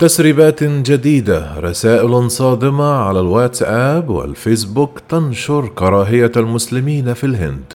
تسريبات جديدة رسائل صادمة على الواتساب والفيسبوك تنشر كراهية المسلمين في الهند.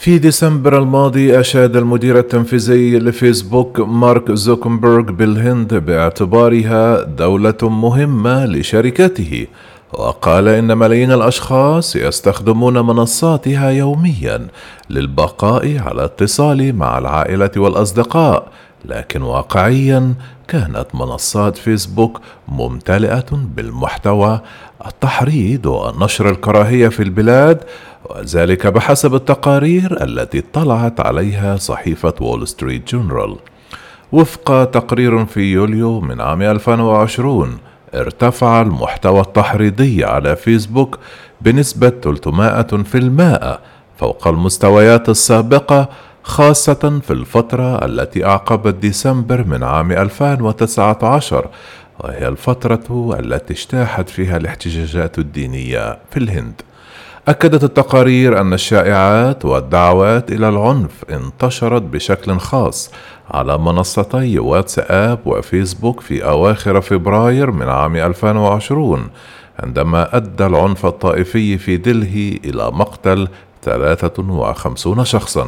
في ديسمبر الماضي أشاد المدير التنفيذي لفيسبوك مارك زوكنبرغ بالهند باعتبارها دولة مهمة لشركته وقال إن ملايين الأشخاص يستخدمون منصاتها يوميا للبقاء على اتصال مع العائلة والأصدقاء لكن واقعيا كانت منصات فيسبوك ممتلئة بالمحتوى التحريض ونشر الكراهية في البلاد وذلك بحسب التقارير التي اطلعت عليها صحيفة وول ستريت جورنال وفق تقرير في يوليو من عام 2020 ارتفع المحتوى التحريضي على فيسبوك بنسبة 300% فوق المستويات السابقة خاصة في الفترة التي أعقبت ديسمبر من عام 2019 وهي الفترة التي اجتاحت فيها الاحتجاجات الدينية في الهند. أكدت التقارير أن الشائعات والدعوات إلى العنف انتشرت بشكل خاص على منصتي واتساب وفيسبوك في أواخر فبراير من عام 2020 عندما أدى العنف الطائفي في دلهي إلى مقتل 53 شخصا.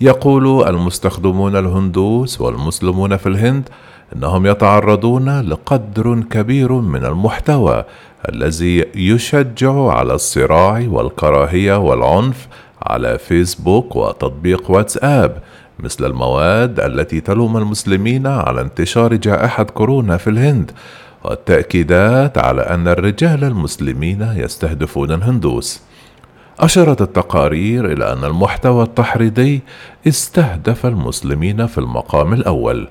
يقول المستخدمون الهندوس والمسلمون في الهند إنهم يتعرضون لقدر كبير من المحتوى الذي يشجع على الصراع والكراهية والعنف على فيسبوك وتطبيق واتساب مثل المواد التي تلوم المسلمين على انتشار جائحة كورونا في الهند والتأكيدات على أن الرجال المسلمين يستهدفون الهندوس. أشارت التقارير إلى أن المحتوى التحريضي استهدف المسلمين في المقام الأول.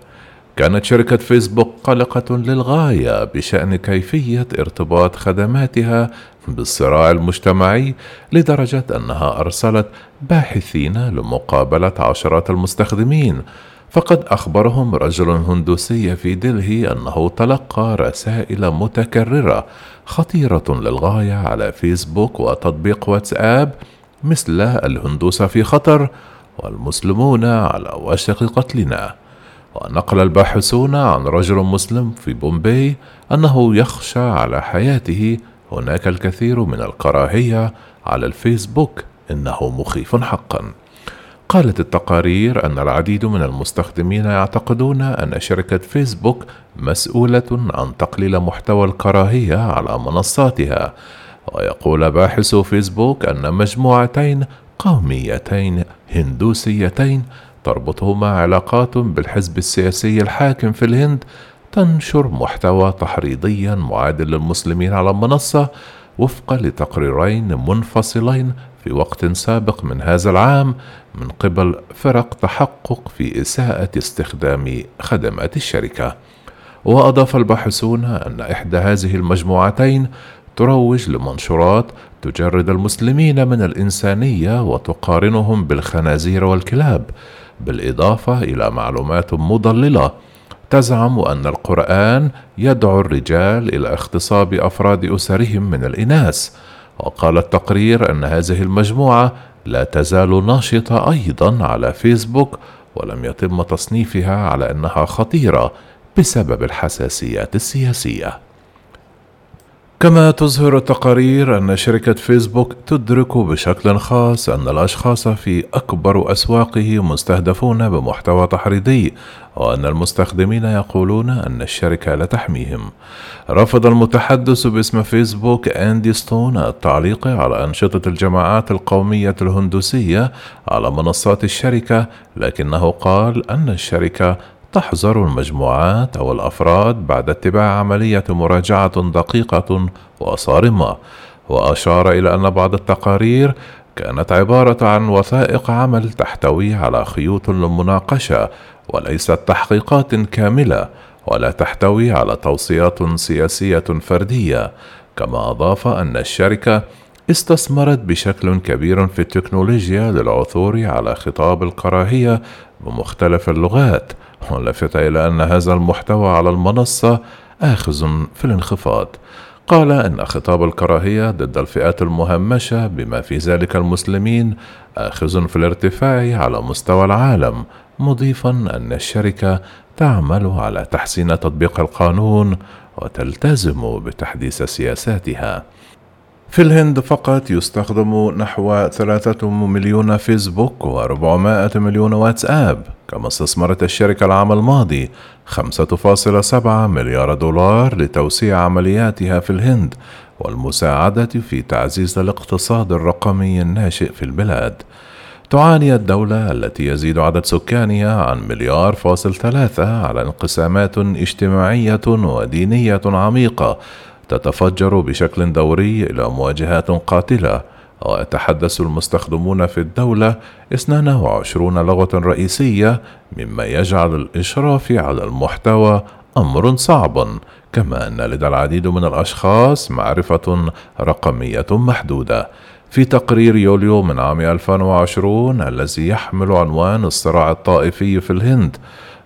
كانت شركة فيسبوك قلقة للغاية بشأن كيفية ارتباط خدماتها بالصراع المجتمعي لدرجة أنها أرسلت باحثين لمقابلة عشرات المستخدمين. فقد أخبرهم رجل هندوسي في دلهي أنه تلقى رسائل متكررة خطيرة للغاية على فيسبوك وتطبيق واتساب مثل الهندوس في خطر والمسلمون على وشك قتلنا. ونقل الباحثون عن رجل مسلم في بومبي أنه يخشى على حياته. هناك الكثير من الكراهية على الفيسبوك إنه مخيف حقا. قالت التقارير أن العديد من المستخدمين يعتقدون أن شركة فيسبوك مسؤولة عن تقليل محتوى الكراهية على منصاتها. ويقول باحث فيسبوك أن مجموعتين قوميتين هندوسيتين تربطهما علاقات بالحزب السياسي الحاكم في الهند تنشر محتوى تحريضيا معادل للمسلمين على المنصه وفقا لتقريرين منفصلين في وقت سابق من هذا العام من قبل فرق تحقق في إساءة استخدام خدمات الشركة. وأضاف الباحثون أن إحدى هذه المجموعتين تروج لمنشورات تجرد المسلمين من الإنسانية وتقارنهم بالخنازير والكلاب بالإضافة إلى معلومات مضللة. تزعم أن القرآن يدعو الرجال إلى اغتصاب أفراد أسرهم من الإناث. وقال التقرير أن هذه المجموعة لا تزال ناشطة أيضا على فيسبوك ولم يتم تصنيفها على أنها خطيرة بسبب الحساسيات السياسية. كما تظهر التقارير أن شركة فيسبوك تدرك بشكل خاص أن الأشخاص في أكبر أسواقه مستهدفون بمحتوى تحريضي وأن المستخدمين يقولون أن الشركة لا تحميهم. رفض المتحدث باسم فيسبوك أندي ستون التعليق على أنشطة الجماعات القومية الهندوسية على منصات الشركة لكنه قال أن الشركة تحذر المجموعات أو الأفراد بعد اتباع عملية مراجعة دقيقة وصارمة. وأشار إلى أن بعض التقارير كانت عبارة عن وثائق عمل تحتوي على خيوط للمناقشة وليست تحقيقات كاملة ولا تحتوي على توصيات سياسية فردية. كما أضاف أن الشركة استثمرت بشكل كبير في التكنولوجيا للعثور على خطاب الكراهية بمختلف اللغات ولفت إلى أن هذا المحتوى على المنصة آخذ في الانخفاض. قال إن خطاب الكراهية ضد الفئات المهمشة بما في ذلك المسلمين آخذ في الارتفاع على مستوى العالم مضيفا أن الشركة تعمل على تحسين تطبيق القانون وتلتزم بتحديث سياساتها. في الهند فقط يستخدم نحو ثلاثة مليون فيسبوك و400 مليون واتساب كما استثمرت الشركة العام الماضي 5.7 مليار دولار لتوسيع عملياتها في الهند والمساعدة في تعزيز الاقتصاد الرقمي الناشئ في البلاد. تعاني الدولة التي يزيد عدد سكانها عن مليار فاصل ثلاثة على انقسامات اجتماعية ودينية عميقة تتفجر بشكل دوري إلى مواجهات قاتلة. ويتحدث المستخدمون في الدولة 22 لغة رئيسية مما يجعل الإشراف على المحتوى أمر صعبا كما أن لدى العديد من الأشخاص معرفة رقمية محدودة. في تقرير يوليو من عام 2020 الذي يحمل عنوان الصراع الطائفي في الهند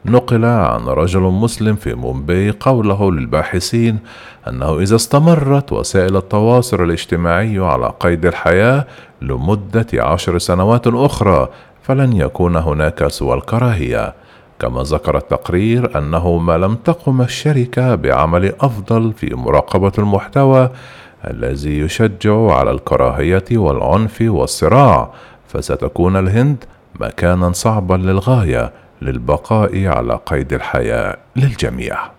نقل عن رجل مسلم في مومباي قوله للباحثين أنه إذا استمرت وسائل التواصل الاجتماعي على قيد الحياة لمدة عشر سنوات أخرى فلن يكون هناك سوى الكراهية. كما ذكر التقرير أنه ما لم تقم الشركة بعمل أفضل في مراقبة المحتوى الذي يشجع على الكراهية والعنف والصراع فستكون الهند مكانا صعبا للغاية. للبقاء على قيد الحياة للجميع.